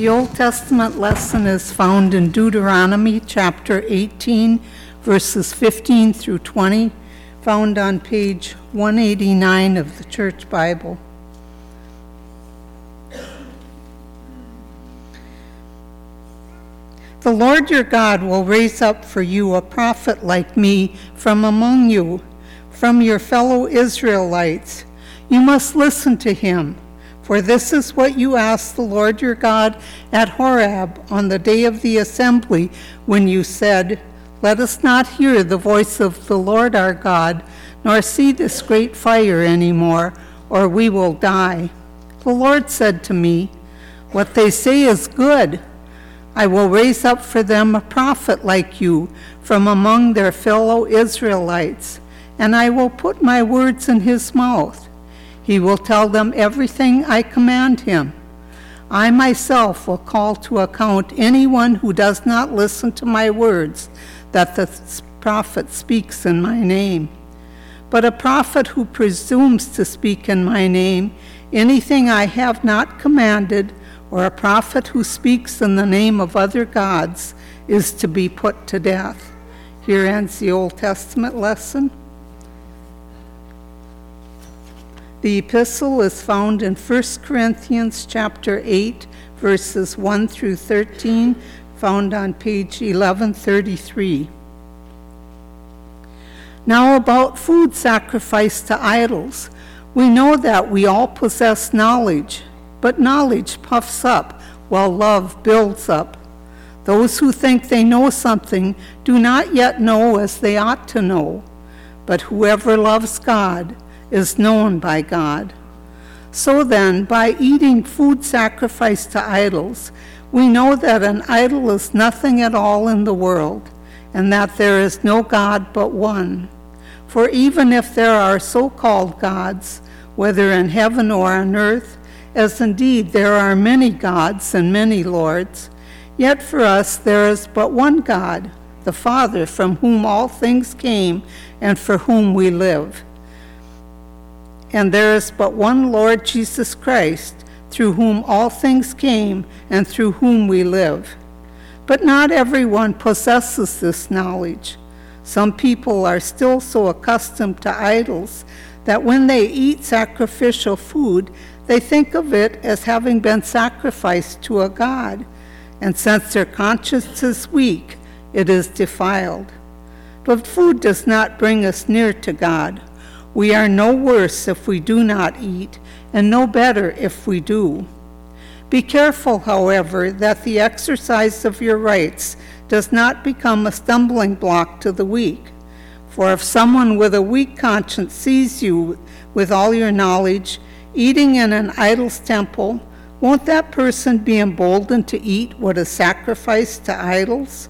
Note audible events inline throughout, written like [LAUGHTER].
The Old Testament lesson is found in Deuteronomy chapter 18, verses 15 through 20, found on page 189 of the Church Bible. The Lord your God will raise up for you a prophet like me from among you, from your fellow Israelites. You must listen to him, for this is what you asked the Lord your God at Horeb on the day of the assembly when you said, Let us not hear the voice of the Lord our God, nor see this great fire any more, or we will die. The Lord said to me, What they say is good. I will raise up for them a prophet like you from among their fellow Israelites, and I will put my words in his mouth. He will tell them everything I command him. I myself will call to account anyone who does not listen to my words that the prophet speaks in my name. But a prophet who presumes to speak in my name anything I have not commanded, or a prophet who speaks in the name of other gods is to be put to death. Here ends the Old Testament lesson. The epistle is found in 1 Corinthians chapter 8 verses 1 through 13 found on page 1133. Now about food sacrificed to idols. We know that we all possess knowledge. But knowledge puffs up, while love builds up. Those who think they know something do not yet know as they ought to know. But whoever loves God is known by God. So then, by eating food sacrificed to idols, we know that an idol is nothing at all in the world, and that there is no God but one. For even if there are so called gods, whether in heaven or on earth, as indeed there are many gods and many lords, yet for us there is but one God, the Father, from whom all things came and for whom we live. And there is but one Lord Jesus Christ, through whom all things came and through whom we live. But not everyone possesses this knowledge. Some people are still so accustomed to idols that when they eat sacrificial food, they think of it as having been sacrificed to a god, and since their conscience is weak, it is defiled. But food does not bring us near to God. We are no worse if we do not eat, and no better if we do. Be careful, however, that the exercise of your rights does not become a stumbling block to the weak. For if someone with a weak conscience sees you with all your knowledge, eating in an idol's temple, won't that person be emboldened to eat what is sacrificed to idols?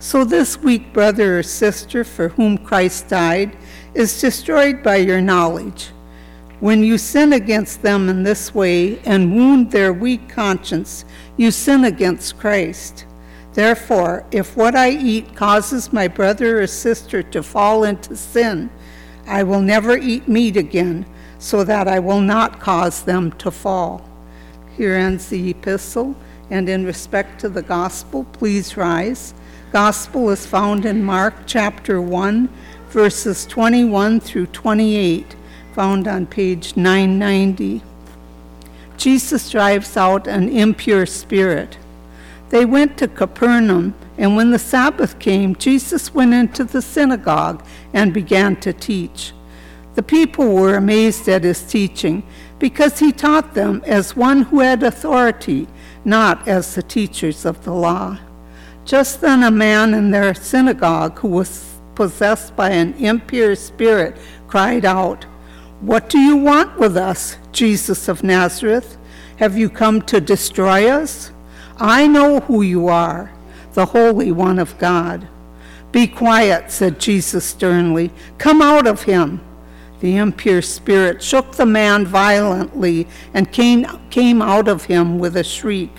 So this weak brother or sister for whom Christ died is destroyed by your knowledge. When you sin against them in this way and wound their weak conscience, you sin against Christ. Therefore, if what I eat causes my brother or sister to fall into sin, I will never eat meat again so that I will not cause them to fall. Here ends the epistle, and in respect to the gospel, please rise. Gospel is found in Mark chapter 1, verses 21 through 28, found on page 990. Jesus drives out an impure spirit. They went to Capernaum, and when the Sabbath came, Jesus went into the synagogue and began to teach. The people were amazed at his teaching because he taught them as one who had authority, not as the teachers of the law. Just then, a man in their synagogue who was possessed by an impure spirit cried out, What do you want with us, Jesus of Nazareth? Have you come to destroy us? I know who you are, the Holy One of God. Be quiet, said Jesus sternly. Come out of him. The impure spirit shook the man violently and came, came out of him with a shriek.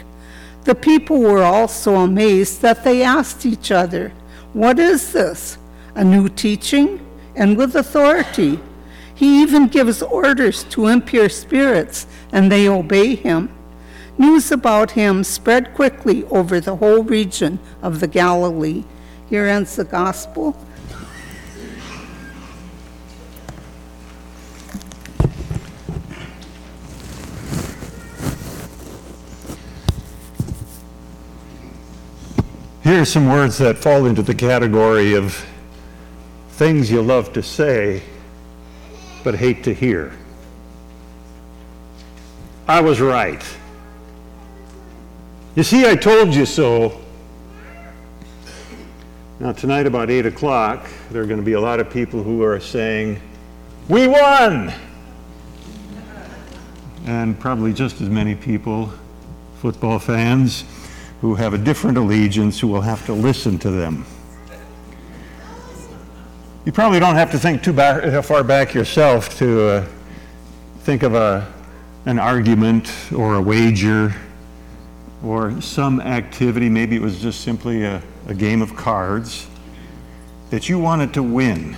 The people were all so amazed that they asked each other, What is this? A new teaching? And with authority. He even gives orders to impure spirits, and they obey him. News about him spread quickly over the whole region of the Galilee. Here ends the gospel. Here are some words that fall into the category of things you love to say but hate to hear. I was right. You see, I told you so. Now, tonight, about 8 o'clock, there are going to be a lot of people who are saying, We won! And probably just as many people, football fans, who have a different allegiance who will have to listen to them. You probably don't have to think too back, far back yourself to uh, think of a, an argument or a wager or some activity, maybe it was just simply a, a game of cards, that you wanted to win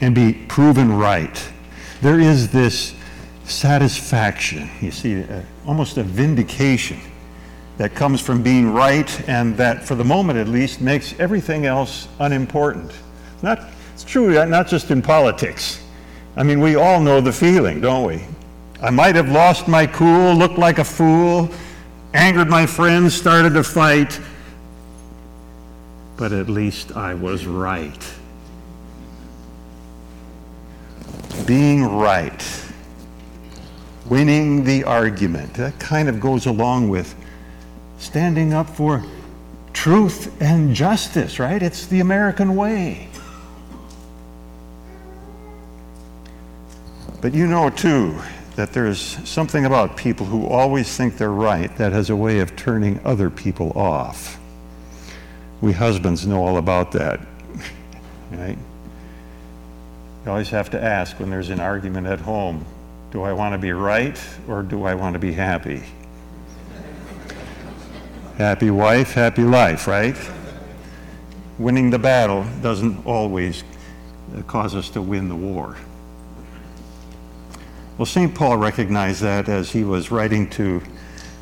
and be proven right. There is this satisfaction, you see, uh, almost a vindication that comes from being right and that, for the moment at least, makes everything else unimportant. Not, it's true, not just in politics. I mean, we all know the feeling, don't we? I might have lost my cool, looked like a fool, angered my friends, started a fight, but at least I was right. Being right, winning the argument, that kind of goes along with standing up for truth and justice, right? It's the American way. But you know, too, that there's something about people who always think they're right that has a way of turning other people off. We husbands know all about that, [LAUGHS] right? You always have to ask when there's an argument at home do I want to be right or do I want to be happy? [LAUGHS] happy wife, happy life, right? Winning the battle doesn't always cause us to win the war. Well, St. Paul recognized that as he was writing to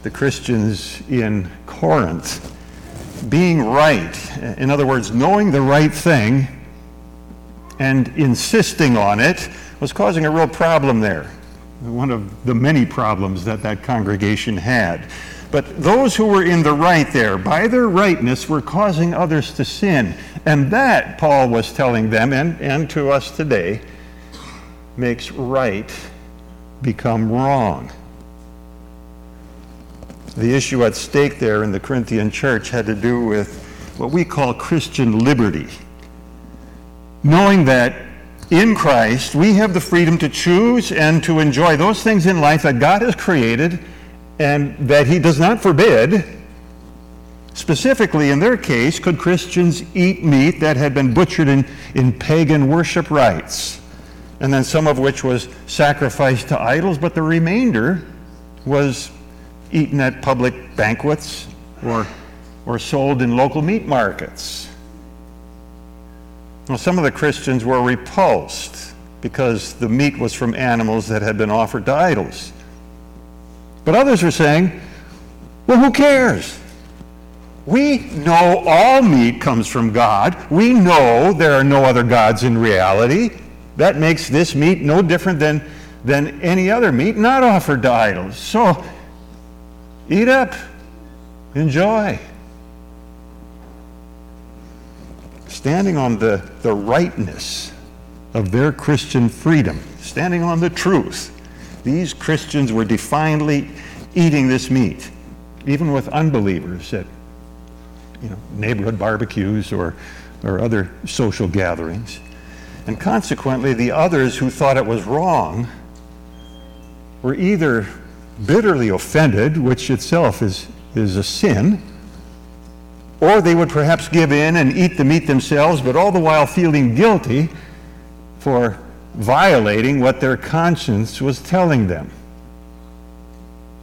the Christians in Corinth. Being right, in other words, knowing the right thing and insisting on it, was causing a real problem there. One of the many problems that that congregation had. But those who were in the right there, by their rightness, were causing others to sin. And that, Paul was telling them, and, and to us today, makes right become wrong. The issue at stake there in the Corinthian church had to do with what we call Christian liberty. Knowing that in Christ we have the freedom to choose and to enjoy those things in life that God has created and that He does not forbid. Specifically, in their case, could Christians eat meat that had been butchered in, in pagan worship rites? And then some of which was sacrificed to idols, but the remainder was eaten at public banquets or, or sold in local meat markets. Well, some of the Christians were repulsed because the meat was from animals that had been offered to idols. But others were saying, well, who cares? We know all meat comes from God. We know there are no other gods in reality. That makes this meat no different than, than any other meat not offered to idols. So eat up, enjoy. Standing on the, the rightness of their Christian freedom, standing on the truth, these Christians were defiantly eating this meat, even with unbelievers at you know, neighborhood barbecues or, or other social gatherings. And consequently, the others who thought it was wrong were either bitterly offended, which itself is, is a sin, or they would perhaps give in and eat the meat themselves, but all the while feeling guilty for violating what their conscience was telling them.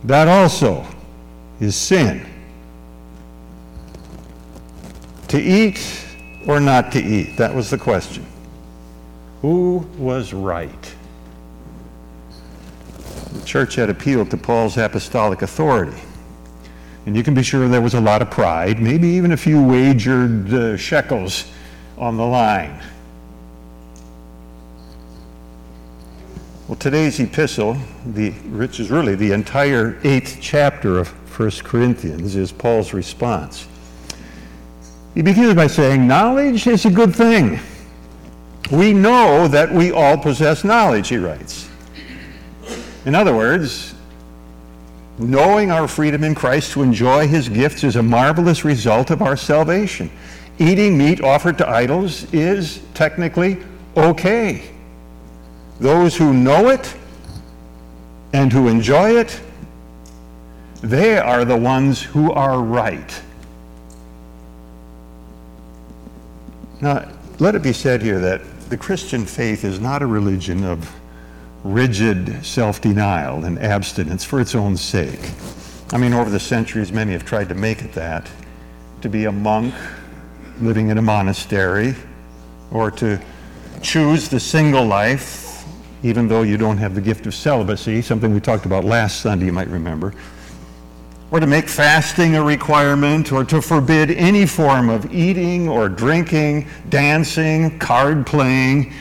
That also is sin. To eat or not to eat? That was the question. Who was right? the church had appealed to Paul's apostolic authority. And you can be sure there was a lot of pride, maybe even a few wagered uh, shekels on the line. Well, today's epistle, the, which is really the entire eighth chapter of 1 Corinthians, is Paul's response. He begins by saying, Knowledge is a good thing. We know that we all possess knowledge, he writes. In other words, knowing our freedom in Christ to enjoy his gifts is a marvelous result of our salvation. Eating meat offered to idols is technically okay. Those who know it and who enjoy it, they are the ones who are right. Now, let it be said here that the Christian faith is not a religion of rigid self denial and abstinence for its own sake. I mean, over the centuries, many have tried to make it that to be a monk living in a monastery or to choose the single life even though you don't have the gift of celibacy, something we talked about last Sunday, you might remember, or to make fasting a requirement, or to forbid any form of eating or drinking, dancing, card playing.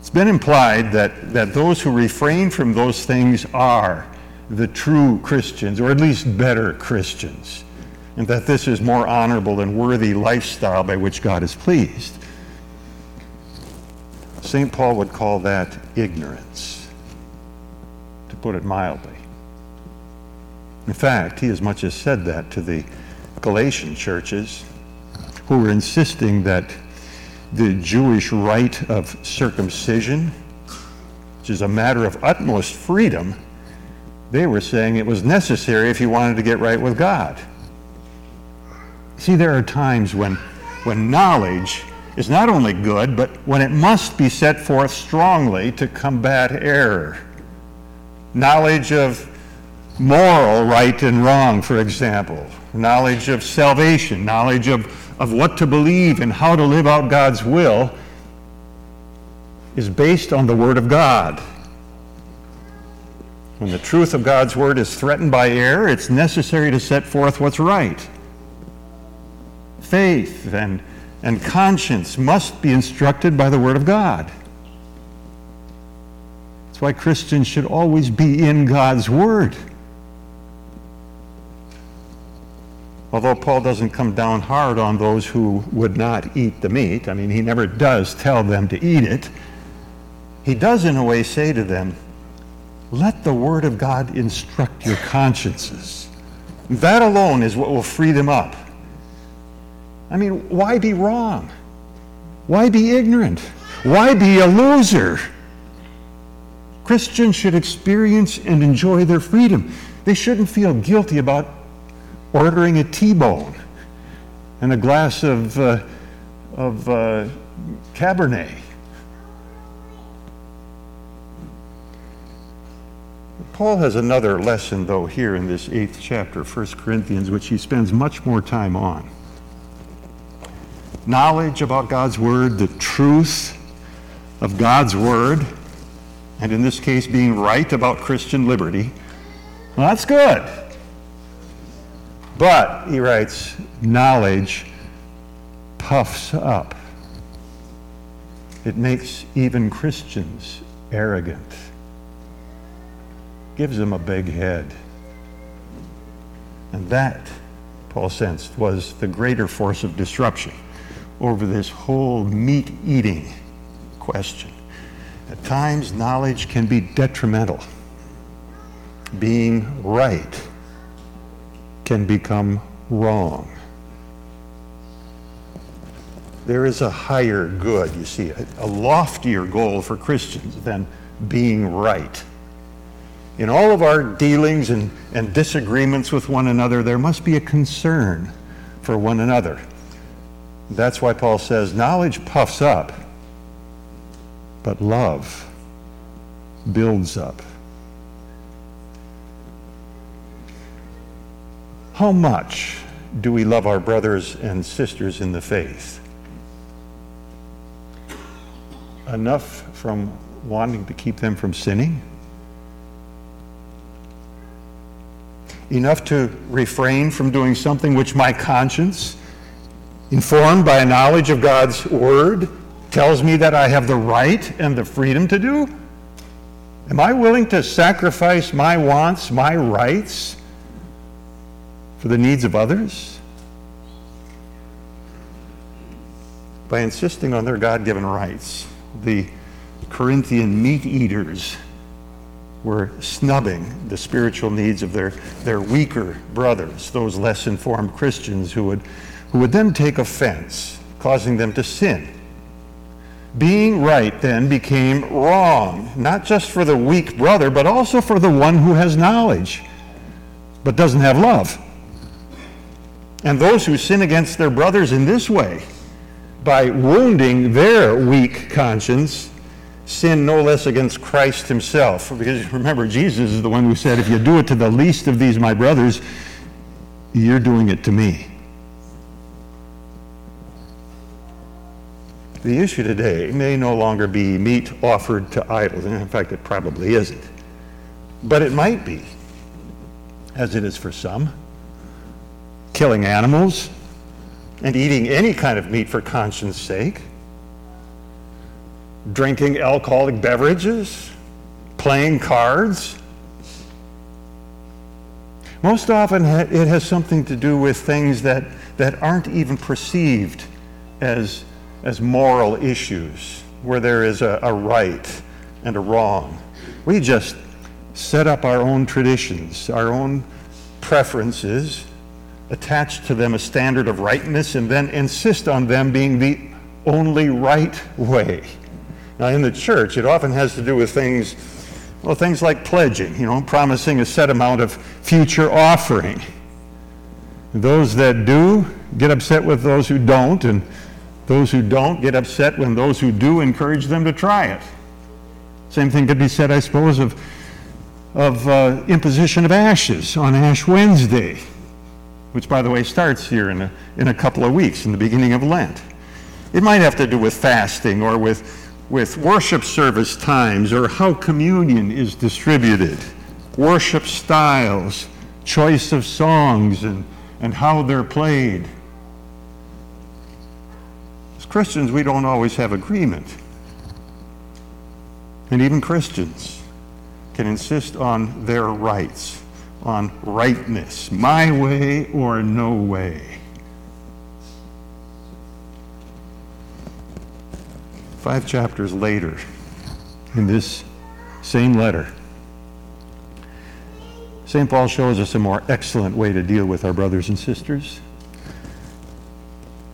It's been implied that, that those who refrain from those things are the true Christians, or at least better Christians, and that this is more honorable and worthy lifestyle by which God is pleased. St. Paul would call that ignorance, to put it mildly. In fact, he as much as said that to the Galatian churches who were insisting that the Jewish rite of circumcision, which is a matter of utmost freedom, they were saying it was necessary if you wanted to get right with God. See, there are times when, when knowledge is not only good, but when it must be set forth strongly to combat error. Knowledge of moral right and wrong, for example, knowledge of salvation, knowledge of, of what to believe and how to live out God's will is based on the Word of God. When the truth of God's Word is threatened by error, it's necessary to set forth what's right. Faith and and conscience must be instructed by the Word of God. That's why Christians should always be in God's Word. Although Paul doesn't come down hard on those who would not eat the meat, I mean, he never does tell them to eat it. He does, in a way, say to them, let the Word of God instruct your consciences. That alone is what will free them up. I mean, why be wrong? Why be ignorant? Why be a loser? Christians should experience and enjoy their freedom. They shouldn't feel guilty about ordering a T-bone and a glass of, uh, of uh, Cabernet. Paul has another lesson, though, here in this eighth chapter, 1 Corinthians, which he spends much more time on knowledge about God's Word, the truth of God's Word, and in this case, being right about Christian liberty, well, that's good. But, he writes, knowledge puffs up. It makes even Christians arrogant, gives them a big head. And that, Paul sensed, was the greater force of disruption over this whole meat eating question. At times, knowledge can be detrimental. Being right can become wrong. There is a higher good, you see, a, a loftier goal for Christians than being right. In all of our dealings and, and disagreements with one another, there must be a concern for one another. That's why Paul says knowledge puffs up, but love builds up. How much do we love our brothers and sisters in the faith? Enough from wanting to keep them from sinning? Enough to refrain from doing something which my conscience, informed by a knowledge of God's Word, tells me that I have the right and the freedom to do? Am I willing to sacrifice my wants, my rights? For the needs of others? By insisting on their God given rights, the Corinthian meat eaters were snubbing the spiritual needs of their, their weaker brothers, those less informed Christians who would, who would then take offense, causing them to sin. Being right then became wrong, not just for the weak brother, but also for the one who has knowledge, but doesn't have love. And those who sin against their brothers in this way, by wounding their weak conscience, sin no less against Christ himself. Because remember, Jesus is the one who said, If you do it to the least of these, my brothers, you're doing it to me. The issue today may no longer be meat offered to idols. In fact, it probably isn't. But it might be, as it is for some, killing animals and eating any kind of meat for conscience sake drinking alcoholic beverages, playing cards. Most often, it has something to do with things that, that aren't even perceived as, as moral issues, where there is a, a right and a wrong. We just set up our own traditions, our own preferences, attach to them a standard of rightness, and then insist on them being the only right way. Now, in the church, it often has to do with things, well, things like pledging, you know, promising a set amount of future offering. Those that do get upset with those who don't, and those who don't get upset when those who do encourage them to try it. Same thing could be said, I suppose, of, of uh, imposition of ashes on Ash Wednesday, which, by the way, starts here in a, in a couple of weeks, in the beginning of Lent. It might have to do with fasting or with with worship service times or how communion is distributed, worship styles, choice of songs, and, and how they're played. As Christians, we don't always have agreement. And even Christians can insist on their rights, on rightness, my way or no way. Five chapters later, in this same letter, St. Paul shows us a more excellent way to deal with our brothers and sisters.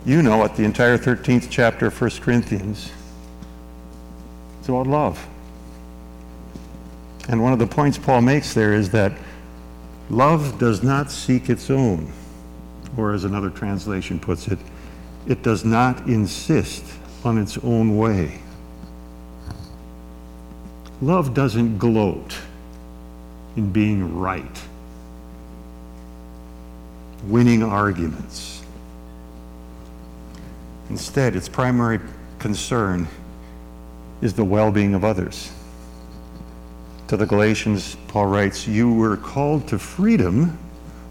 You know what the entire 13th chapter of 1 Corinthians it's about love. And one of the points Paul makes there is that love does not seek its own, or as another translation puts it, it does not insist on its own way. Love doesn't gloat in being right, winning arguments. Instead, its primary concern is the well being of others. To the Galatians, Paul writes, You were called to freedom,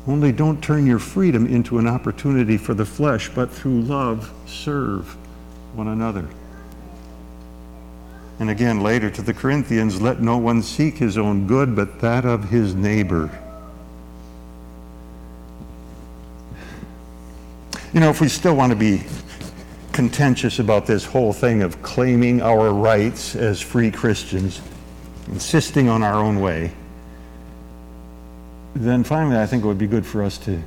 only don't turn your freedom into an opportunity for the flesh, but through love serve one another. And again, later to the Corinthians, let no one seek his own good, but that of his neighbor. You know, if we still want to be contentious about this whole thing of claiming our rights as free Christians, insisting on our own way, then finally I think it would be good for us to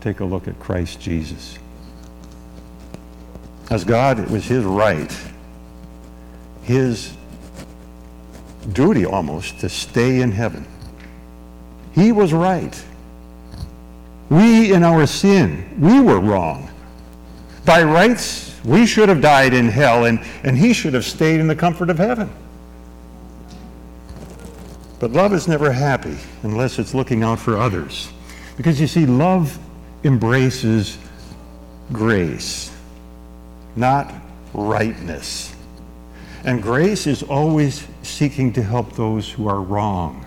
take a look at Christ Jesus. As God, it was his right, his duty almost, to stay in heaven. He was right. We, in our sin, we were wrong. By rights, we should have died in hell, and, and he should have stayed in the comfort of heaven. But love is never happy unless it's looking out for others. Because you see, love embraces grace not rightness. And grace is always seeking to help those who are wrong.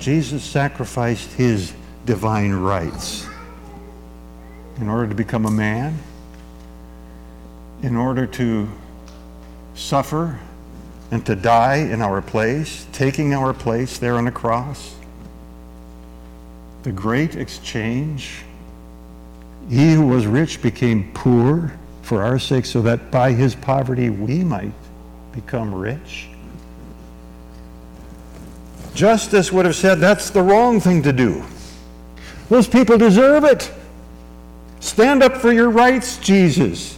Jesus sacrificed his divine rights in order to become a man, in order to suffer and to die in our place, taking our place there on the cross. The great exchange. He who was rich became poor for our sake, so that by his poverty we might become rich. Justice would have said that's the wrong thing to do. Those people deserve it. Stand up for your rights, Jesus.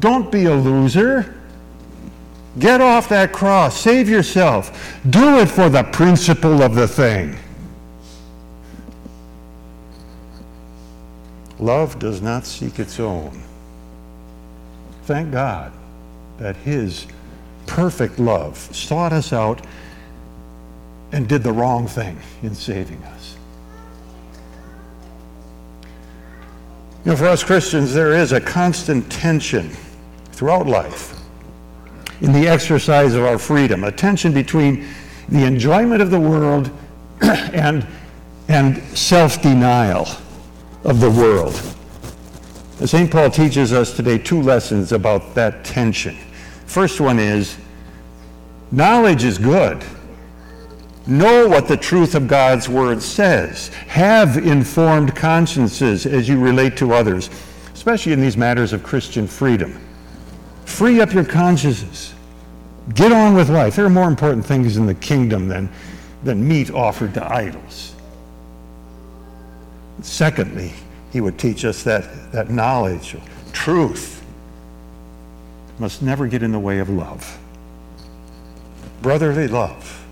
Don't be a loser. Get off that cross. Save yourself. Do it for the principle of the thing. Love does not seek its own. Thank God that His perfect love sought us out and did the wrong thing in saving us. You know, for us Christians, there is a constant tension throughout life in the exercise of our freedom, a tension between the enjoyment of the world [COUGHS] and, and self denial of the world. St. Paul teaches us today two lessons about that tension. First one is knowledge is good. Know what the truth of God's word says. Have informed consciences as you relate to others, especially in these matters of Christian freedom. Free up your consciences. Get on with life. There are more important things in the kingdom than, than meat offered to idols. Secondly, he would teach us that, that knowledge, truth, must never get in the way of love. Brotherly love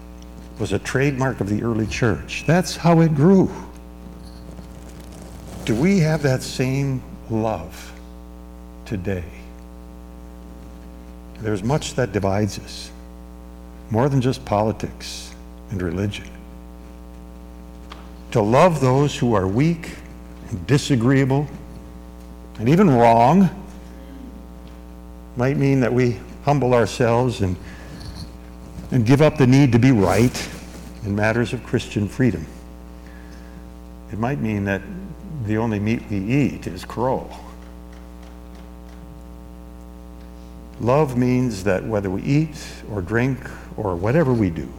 was a trademark of the early church. That's how it grew. Do we have that same love today? There's much that divides us, more than just politics and religion. To love those who are weak and disagreeable and even wrong might mean that we humble ourselves and, and give up the need to be right in matters of Christian freedom. It might mean that the only meat we eat is crow. Love means that whether we eat or drink or whatever we do,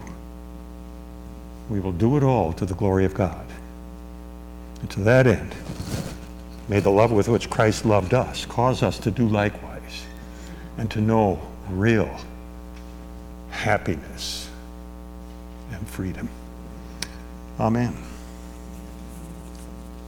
we will do it all to the glory of God. And to that end, may the love with which Christ loved us cause us to do likewise and to know real happiness and freedom. Amen.